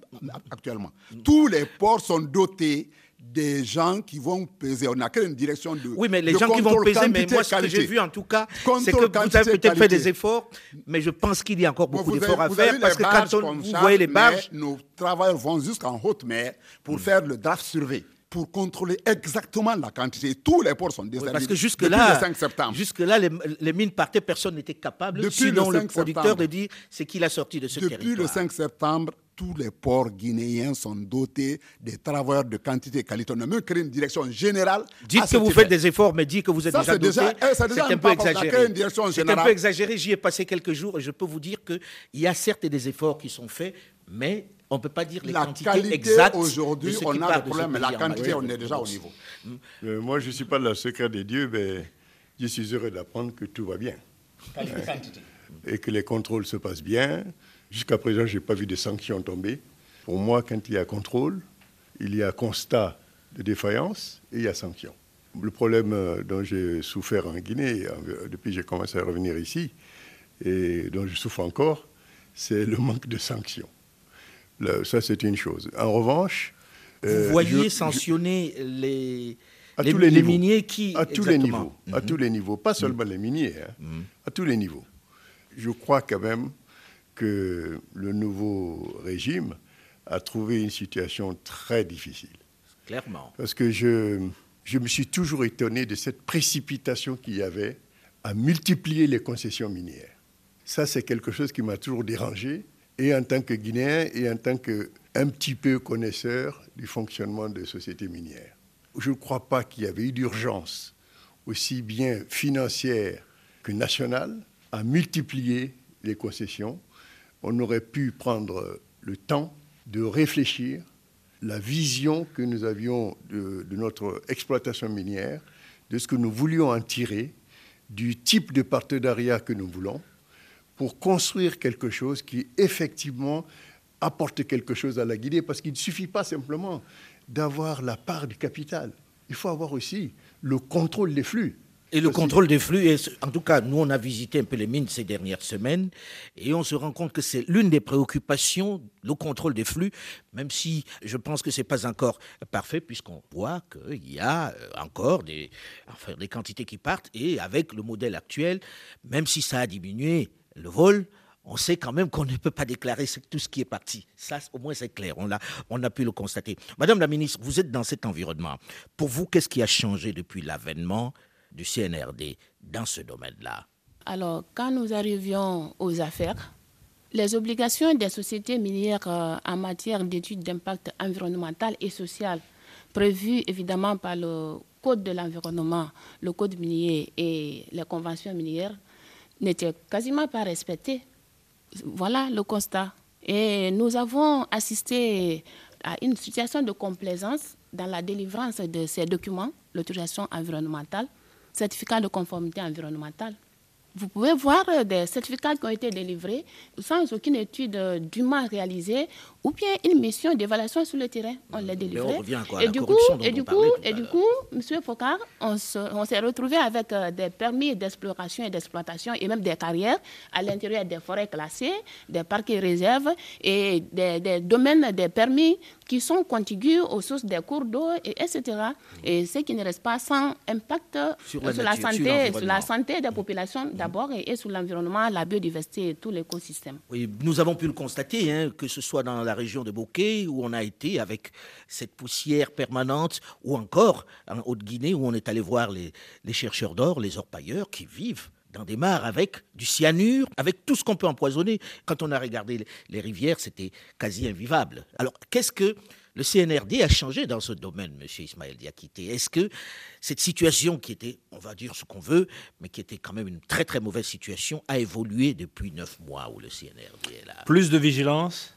Speaker 6: actuellement. Tous les ports sont dotés des gens qui vont peser. On n'a qu'une direction de.
Speaker 2: Oui, mais les gens qui vont peser, mais moi, ce que j'ai vu en tout cas, c'est que vous avez peut-être fait des efforts, mais je pense qu'il y a encore beaucoup d'efforts à faire parce que quand on, vous voyez les barges.
Speaker 6: Nos travailleurs vont jusqu'en haute mer pour faire le draft survey pour contrôler exactement la quantité. Tous les ports sont desservis.
Speaker 2: parce que jusque-là, jusque-là, les, mines partaient, personne n'était capable, depuis sinon le, producteur, de dire c'est qui l'a sorti de ce
Speaker 6: depuis
Speaker 2: territoire.
Speaker 6: Depuis le 5 septembre, tous les ports guinéens sont dotés des travailleurs de quantité et qualité. On a même créé une direction générale.
Speaker 2: Dites que vous faites des efforts, mais dites que vous êtes déjà doté. Eh, c'est un peu exagéré. C'est un peu exagéré. J'y ai passé quelques jours et je peux vous dire qu'il y a certes des efforts qui sont faits, mais on ne peut pas dire les
Speaker 6: la
Speaker 2: quantités qualité, exactes.
Speaker 6: Aujourd'hui, on a le problème, mais la quantité, on est déjà au niveau.
Speaker 5: Euh, moi, je ne suis pas le secret des dieux, mais je suis heureux d'apprendre que tout va bien. Et que les contrôles se passent bien. Jusqu'à présent, je n'ai pas vu de sanctions tomber. Pour moi, quand il y a contrôle, il y a constat de défaillance et il y a sanction. Le problème euh, dont j'ai souffert en Guinée, euh, depuis que j'ai commencé à revenir ici, et dont je souffre encore, c'est le manque de sanctions ça, c'est une chose. En revanche.
Speaker 2: Vous euh, voyez sanctionner les,
Speaker 5: à tous les,
Speaker 2: miniers qui.
Speaker 5: À tous les niveaux. À mhm. tous les niveaux. Pas seulement les miniers, hein. mhm. à tous les niveaux. Je crois quand même que le nouveau régime a trouvé une situation très difficile.
Speaker 2: Clairement.
Speaker 5: Parce que je, je me suis toujours étonné de cette précipitation qu'il y avait à multiplier les concessions minières. Ça, c'est quelque chose qui m'a toujours dérangé et en tant que Guinéen et en tant qu'un petit peu connaisseur du fonctionnement des sociétés minières. Je ne crois pas qu'il y avait eu d'urgence, aussi bien financière que nationale, à multiplier les concessions. On aurait pu prendre le temps de réfléchir la vision que nous avions de, de, notre exploitation minière, de ce que nous voulions en tirer, du type de partenariat que nous voulons, pour construire quelque chose qui effectivement apporte quelque chose à la Guinée, parce qu'il ne suffit pas simplement d'avoir la part du capital. Il faut avoir aussi le contrôle des flux.
Speaker 2: Et le contrôle des flux, en tout cas, nous, on a visité un peu les mines ces dernières semaines, et on se rend compte que c'est l'une des préoccupations, le contrôle des flux, même si je pense que ce n'est pas encore parfait, puisqu'on voit qu'il y a euh, encore des, enfin, des quantités qui partent, et avec le modèle actuel, même si ça a diminué, le vol, on sait quand même qu'on ne peut pas déclarer tout ce qui est parti. Ça, au moins, c'est clair. On a, pu le constater. Madame la ministre, vous êtes dans cet environnement. Pour vous, qu'est-ce qui a changé depuis l'avènement du CNRD dans ce domaine-là?
Speaker 3: Alors, quand nous arrivions aux affaires, les obligations des sociétés minières euh, en matière d'études d'impact environnemental et social, prévues évidemment par le Code de l'environnement, le Code minier et les conventions minières, n'était quasiment pas respecté. Voilà le constat. Et nous avons assisté à une situation de complaisance dans la délivrance de ces documents, l'autorisation environnementale, certificat de conformité environnementale. Vous pouvez voir des certificats qui ont été délivrés sans aucune étude dûment réalisée ou bien une mission d'évaluation sur le terrain. On l'a délivré.
Speaker 2: Et du, coup,
Speaker 3: et, du coup, et du coup, M. Focard, on s'est retrouvé avec euh, des permis d'exploration et d'exploitation et même des carrières à l'intérieur des forêts classées, des parcs et réserves et des, domaines des permis qui sont contigus aux sources des cours d'eau, et etc. Et ce qui ne reste pas sans impact sur la, santé, sur, la santé des populations d'abord et, sur l'environnement, la biodiversité et tout l'écosystème.
Speaker 2: Oui, nous avons pu le constater, hein, que ce soit dans la région de Bokeh, où on a été avec cette poussière permanente, ou encore en Haute-Guinée, où on est allé voir les, chercheurs d'or, les orpailleurs, qui vivent dans des mares avec du cyanure, avec tout ce qu'on peut empoisonner. Quand on a regardé les rivières, c'était quasi invivable. Alors, qu'est-ce que le CNRD a changé dans ce domaine, M. Ismaël Diakité? Est-ce que cette situation qui était, on va dire ce qu'on veut, mais qui était quand même une très très mauvaise situation, a évolué depuis neuf mois où le CNRD est là?
Speaker 4: Plus de vigilance,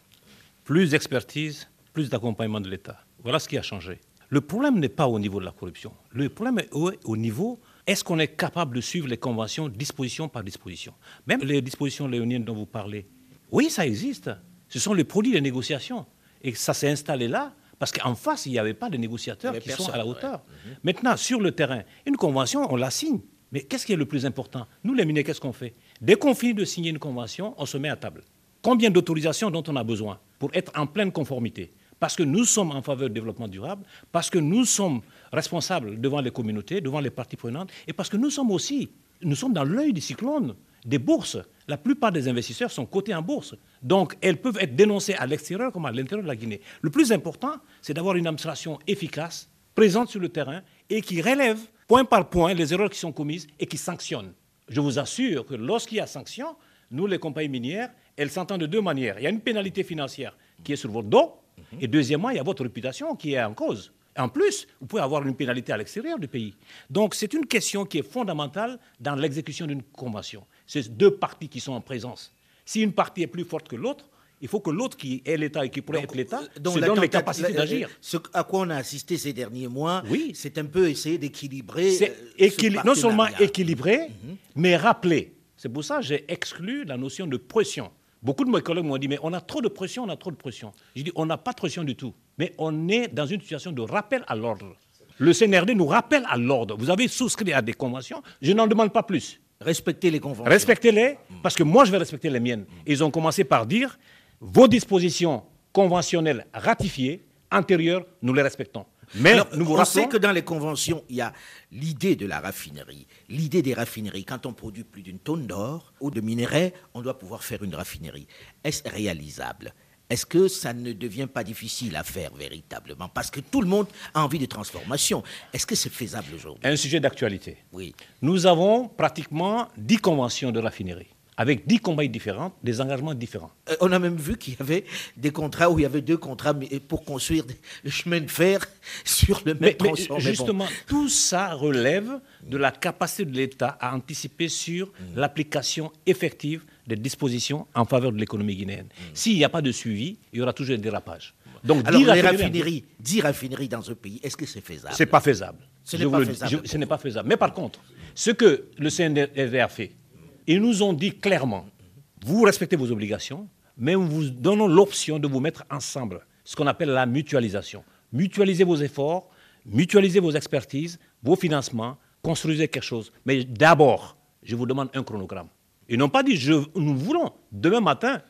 Speaker 4: plus d'expertise, plus d'accompagnement de l'État. Voilà ce qui a changé. Le problème n'est pas au niveau de la corruption. Le problème est au, niveau est-ce qu'on est capable de suivre les conventions disposition par disposition? Même les dispositions léoniennes dont vous parlez, oui, ça existe. Ce sont les produits des négociations. Et ça s'est installé là parce qu'en face, il n'y avait pas de négociateurs qui sont à la hauteur. Mhm. Maintenant, sur le terrain, une convention, on la signe. Mais qu'est-ce qui est le plus important? Nous, les miniers, qu'est-ce qu'on fait? Dès qu'on finit de signer une convention, on se met à table. Combien d'autorisations dont on a besoin? Pour être en pleine conformité Parce que nous sommes en faveur du développement durable, parce que nous sommes responsables devant les communautés, devant les parties prenantes, et parce que nous sommes aussi, nous sommes dans l'œil du cyclone des bourses. La plupart des investisseurs sont cotés en bourse. Donc, elles peuvent être dénoncées à l'extérieur comme à l'intérieur de la Guinée. Le plus important, c'est d'avoir une administration efficace, présente sur le terrain et qui relève point par point les erreurs qui sont commises et qui sanctionne. Je vous assure que lorsqu'il y a sanction, nous, les compagnies minières, elles s'entendent de deux manières. Il y a une pénalité financière qui est sur votre dos, et deuxièmement, il y a votre réputation qui est en cause. En plus, vous pouvez avoir une pénalité à l'extérieur du pays. Donc, c'est une question qui est fondamentale dans l'exécution d'une convention. C'est deux parties qui sont en présence. Si une partie est plus forte que l'autre, il faut que l'autre qui est l'État et qui pourrait être l'État
Speaker 2: euh,
Speaker 4: se donne les capacités d'agir.
Speaker 2: Ce à quoi on a assisté ces derniers mois,
Speaker 4: Oui.
Speaker 2: c'est un peu essayer d'équilibrer. Euh,
Speaker 4: non seulement
Speaker 2: partenariat.
Speaker 4: équilibré, mais rappelé. C'est pour ça que j'ai exclu la notion de pression. Beaucoup de mes collègues m'ont dit, mais on a trop de pression, on a trop de pression. J'ai dit, on n'a pas de pression du tout. Mais on est dans une situation de rappel à l'ordre. Le CNRD nous rappelle à l'ordre. Vous avez souscrit à des conventions, je n'en demande pas plus.
Speaker 2: Respecter les conventions.
Speaker 4: Respectez-les, parce que moi, je vais respecter les miennes. Ils ont commencé par dire, vos dispositions conventionnelles ratifiées, antérieures, nous les respectons. Mais
Speaker 2: Alors,
Speaker 4: nous vous
Speaker 2: on sait que dans les conventions, il y a l'idée de la raffinerie. L'idée des raffineries, quand on produit plus d'une tonne d'or ou de minerais, on doit pouvoir faire une raffinerie. Est-ce réalisable? Est-ce que ça ne devient pas difficile à faire véritablement? Parce que tout le monde a envie de transformation. Est-ce que c'est faisable aujourd'hui?
Speaker 4: Un sujet d'actualité.
Speaker 2: Oui.
Speaker 4: Nous avons pratiquement 10 conventions de raffinerie, avec 10 compagnies différentes, des engagements différents.
Speaker 2: Euh, On a même vu qu'il y avait des contrats où il y avait deux contrats pour construire des- le chemin de fer sur le même
Speaker 4: Mais,
Speaker 2: bon.
Speaker 4: justement, tout ça relève de la capacité de l'État à anticiper sur
Speaker 2: Mm.
Speaker 4: l'application effective des dispositions en faveur de l'économie guinéenne. S'il n'y a pas de suivi, il y aura toujours des dérapages. Donc,
Speaker 2: Alors,
Speaker 4: 10
Speaker 2: les
Speaker 4: raffineries-
Speaker 2: raffineries, 10 raffineries dans un pays, est-ce que c'est faisable?
Speaker 4: C'est pas faisable.
Speaker 2: Ce n'est pas faisable
Speaker 4: je- ce n'est pas faisable. Mais par contre, ce que le CNRD a fait, ils nous ont dit clairement, vous respectez vos obligations, mais nous vous donnons l'option de vous mettre ensemble, ce qu'on appelle la mutualisation. Mutualisez vos efforts, mutualisez vos expertises, vos financements, construisez quelque chose. Mais d'abord, je vous demande un chronogramme. Ils n'ont pas dit, je, nous voulons, demain matin,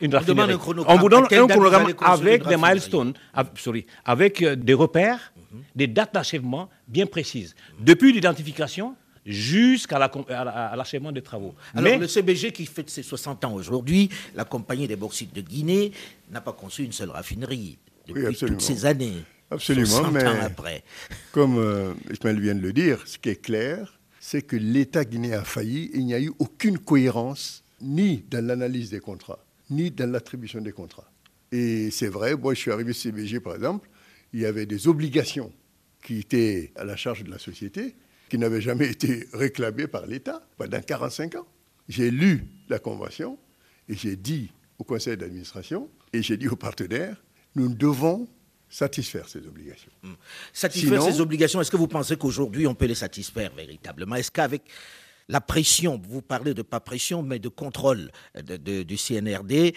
Speaker 4: une
Speaker 2: On
Speaker 4: raffinerie.
Speaker 2: chronogramme.
Speaker 4: On vous donne un chronogramme avec des milestones, av- sorry, avec euh, des repères, des dates d'achèvement bien précises, depuis l'identification jusqu'à la com- à la- l'achèvement des travaux.
Speaker 2: Alors,
Speaker 4: Mais
Speaker 2: le CBG qui fête ses 60 ans aujourd'hui, la compagnie des bauxites de Guinée, n'a pas conçu une seule raffinerie depuis toutes ces années.
Speaker 5: Absolument,
Speaker 2: 60
Speaker 5: mais-
Speaker 2: ans après.
Speaker 5: Comme euh, Ismaël vient de le dire, ce qui est clair, c'est que l'État guinéen a failli et il n'y a eu aucune cohérence ni dans l'analyse des contrats, ni dans l'attribution des contrats. Et c'est vrai, moi je suis arrivé au CBG par exemple, il y avait des obligations qui étaient à la charge de la société, qui n'avaient jamais été réclamées par l'État pendant 45 ans. J'ai lu la convention et j'ai dit au conseil d'administration et j'ai dit aux partenaires, nous devons satisfaire ces obligations.
Speaker 2: Satisfaire
Speaker 5: Sinon-
Speaker 2: ces obligations, est-ce que vous pensez qu'aujourd'hui on peut les satisfaire véritablement? Est-ce qu'avec la pression, vous parlez de pas pression, mais de contrôle de- de- du CNRD,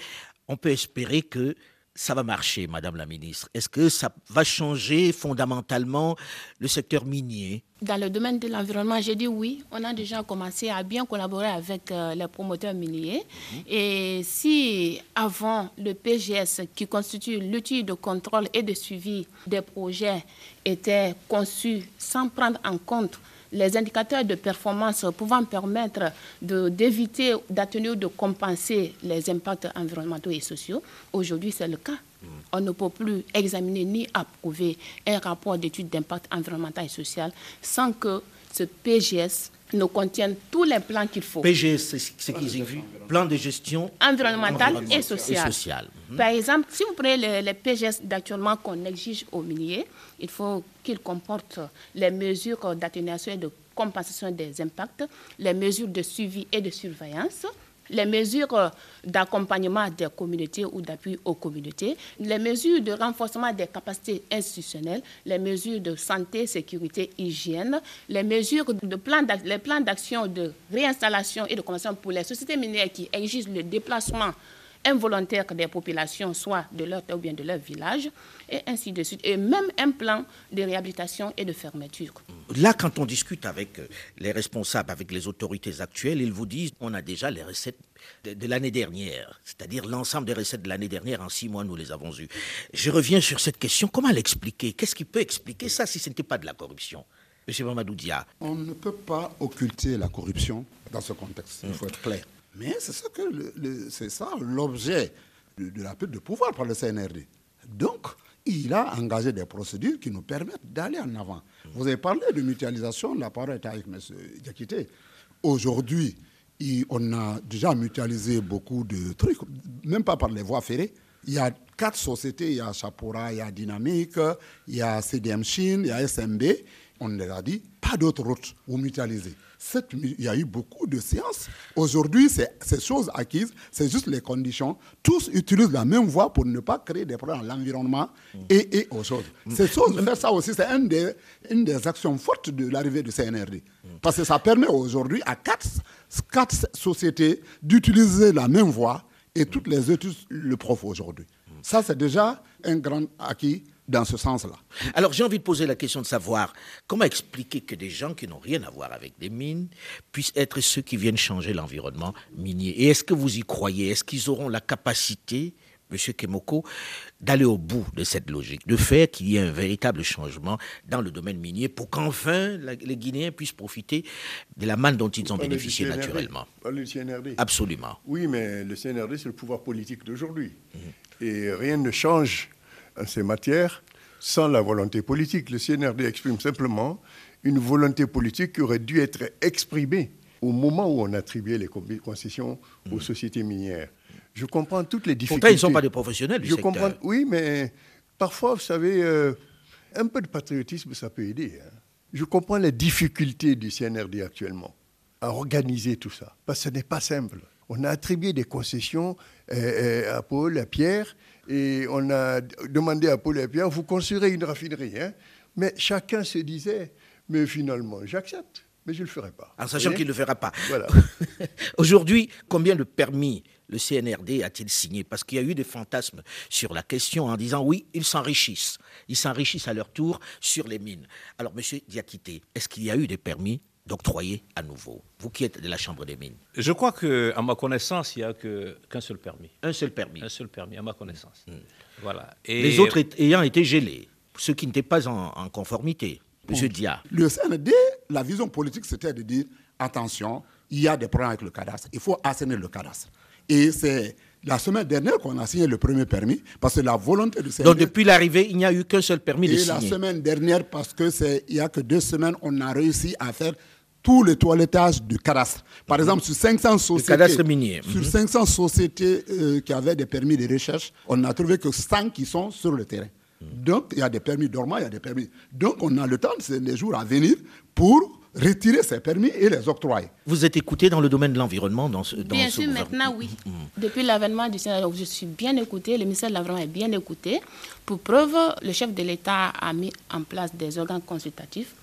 Speaker 2: on peut espérer que ça va marcher, Madame la Ministre Est-ce que ça va changer fondamentalement le secteur minier?
Speaker 3: Dans le domaine de l'environnement, j'ai dit oui. On a déjà commencé à bien collaborer avec euh, les promoteurs miniers. Et si avant le PGS, qui constitue l'outil de contrôle et de suivi des projets, était conçu sans prendre en compte les indicateurs de performance pouvant permettre d'éviter, d'atténuer ou de compenser les impacts environnementaux et sociaux, aujourd'hui c'est le cas. On ne peut plus examiner ni approuver un rapport d'étude d'impact environnemental et social sans que ce PGS ne contienne tous les plans qu'il faut.
Speaker 2: PGS, c'est ce qu'ils ont vu Plan de gestion
Speaker 3: environnemental et
Speaker 2: environnementale
Speaker 3: social.
Speaker 2: et sociale. Mhm.
Speaker 3: Par exemple, si vous prenez les, les PGS d'actuellement qu'on exige aux miniers, il faut qu'ils comportent les mesures d'atténuation et de compensation des impacts, les mesures de suivi et de surveillance, les mesures euh, d'accompagnement des communautés ou d'appui aux communautés, les mesures de renforcement des capacités institutionnelles, les mesures de santé, sécurité, hygiène, les mesures de plan les plans d'action de réinstallation et de conversion pour les sociétés minières qui exigent le déplacement involontaire des populations, soit de leur terre ou bien de leur village, et ainsi de suite. Et même un plan de réhabilitation et de fermeture.
Speaker 2: Là, quand on discute avec euh, les responsables, avec les autorités actuelles, ils vous disent on a déjà les recettes de, de l'année dernière, c'est-à-dire l'ensemble des recettes de l'année dernière, en six mois, nous les avons eues. Je reviens sur cette question. Comment l'expliquer? Qu'est-ce qui peut expliquer ça si ce n'était pas de la corruption? Monsieur Mamadou Dia.
Speaker 6: On ne peut pas occulter la corruption dans ce contexte, il faut être clair. Mais c'est ça que le- c'est ça l'objet de, la perte de pouvoir par le CNRD. Donc, il a engagé des procédures qui nous permettent d'aller en avant. Vous avez parlé de mutualisation, la parole est avec M. Diakité. Aujourd'hui, on a déjà mutualisé beaucoup de trucs, même pas par les voies ferrées. Il y a quatre sociétés, il y a Chapora, il y a Dynamique, il y a CDM Chine, il y a SMB. On leur a dit, pas d'autres routes, vous mutualisez. Cette il y a eu beaucoup de séances. Aujourd'hui, c'est ces choses acquises, c'est juste les conditions. Tous utilisent la même voie pour ne pas créer des problèmes à l'environnement et, aux choses. Ces choses, ça aussi, c'est une des, actions fortes de l'arrivée du CNRD. Parce que ça permet aujourd'hui à quatre, quatre sociétés d'utiliser la même voie et toutes les autres le prof aujourd'hui. Ça, c'est déjà un grand acquis dans ce sens-là.
Speaker 2: Alors j'ai envie de poser la question de savoir comment expliquer que des gens qui n'ont rien à voir avec des mines puissent être ceux qui viennent changer l'environnement minier. Et est-ce que vous y croyez? Est-ce qu'ils auront la capacité, Monsieur Kemoko, d'aller au bout de cette logique, de faire qu'il y ait un véritable changement dans le domaine minier pour qu'enfin les Guinéens puissent profiter de la manne dont ils ont bénéficié naturellement?
Speaker 5: Du CNRD.
Speaker 2: Absolument.
Speaker 5: Oui, mais le CNRD, c'est le pouvoir politique d'aujourd'hui. Et rien ne change en ces matières sans la volonté politique. Le CNRD exprime simplement une volonté politique qui aurait dû être exprimée au moment où on attribuait les con- concessions aux sociétés minières. Je comprends toutes les difficultés.
Speaker 2: Pourtant, ils ne sont pas des professionnels du
Speaker 5: Je
Speaker 2: secteur.
Speaker 5: comprends, oui, mais parfois, vous savez, euh, un peu de patriotisme, ça peut aider. hein. Je comprends les difficultés du CNRD actuellement à organiser tout ça, parce que ce n'est pas simple. On a attribué des concessions à Paul, à Pierre, et on a demandé à Paul et à Pierre, vous construirez une raffinerie. hein. Mais chacun se disait, mais finalement, j'accepte, mais je ne le ferai pas.
Speaker 2: En sachant qu'il ne le fera pas.
Speaker 5: Voilà.
Speaker 2: Aujourd'hui, combien de permis le CNRD a-t-il signé? Parce qu'il y a eu des fantasmes sur la question en disant oui, ils s'enrichissent. Ils s'enrichissent à leur tour sur les mines. Alors, monsieur Diakité, est-ce qu'il y a eu des permis? D'octroyer à nouveau Vous qui êtes de la Chambre des mines.
Speaker 4: Je crois qu'à ma connaissance, il n'y a que- qu'un seul permis.
Speaker 2: Un seul permis.
Speaker 4: Un seul permis, à ma connaissance. Voilà. Et
Speaker 2: Les autres ayant été gelés. Ceux qui n'étaient pas en, en conformité. Monsieur Dia.
Speaker 6: Le CND, la vision politique, c'était de dire attention, il y a des problèmes avec le cadastre, il faut assainir le cadastre. Et c'est la semaine dernière qu'on a signé le premier permis, parce que la volonté du CND.
Speaker 2: Donc, depuis l'arrivée, il n'y a eu qu'un seul permis de
Speaker 6: et la
Speaker 2: signer.
Speaker 6: semaine dernière, parce que c'est il y a que deux semaines, on a réussi à faire tout le toilettage du cadastre. Par exemple, sur 500 sociétés,
Speaker 2: cadastre minier.
Speaker 6: sur
Speaker 2: Mhm.
Speaker 6: 500 sociétés euh, qui avaient des permis de recherche, on n'a trouvé que 100 qui sont sur le terrain. Donc, il y a des permis dormants, il y a des permis. Donc, on a le temps, c'est les jours à venir, pour retirer ces permis et les octroyer.
Speaker 2: Vous êtes écouté dans le domaine de l'environnement dans ce, dans
Speaker 3: Bien
Speaker 2: ce
Speaker 3: sûr,
Speaker 2: gouvernement
Speaker 3: maintenant, oui. Depuis l'avènement du Sénat, donc, je suis bien écoutée, le ministère de l'Environnement est bien écouté. Pour preuve, le chef de l'État a mis en place des organes consultatifs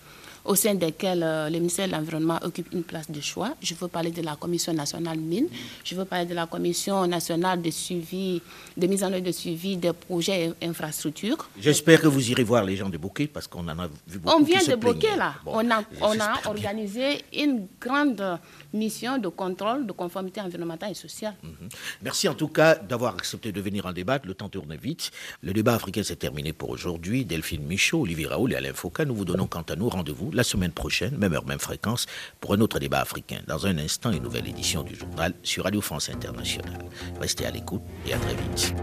Speaker 3: au sein desquels euh, le ministère de l'Environnement occupe une place de choix. Je veux parler de la Commission nationale mine, je veux parler de la Commission nationale de suivi, de mise en œuvre de suivi des projets et infrastructures.
Speaker 2: J'espère que vous irez voir les gens de Bouquet parce qu'on en a vu beaucoup.
Speaker 3: On vient de Bokeh, là.
Speaker 2: Bon,
Speaker 3: on a, on a
Speaker 2: bien.
Speaker 3: organisé une grande mission de contrôle de conformité environnementale et sociale.
Speaker 2: Merci en tout cas d'avoir accepté de venir en débattre. Le temps tourne vite. Le débat africain s'est terminé pour aujourd'hui. Delphine Michaud, Olivier Raoul et Alain Foucault, nous vous donnons quant à nous rendez-vous la semaine prochaine, même heure, même fréquence, pour un autre débat africain. Dans un instant, une nouvelle édition du journal sur Radio France Internationale. Restez à l'écoute et à très vite.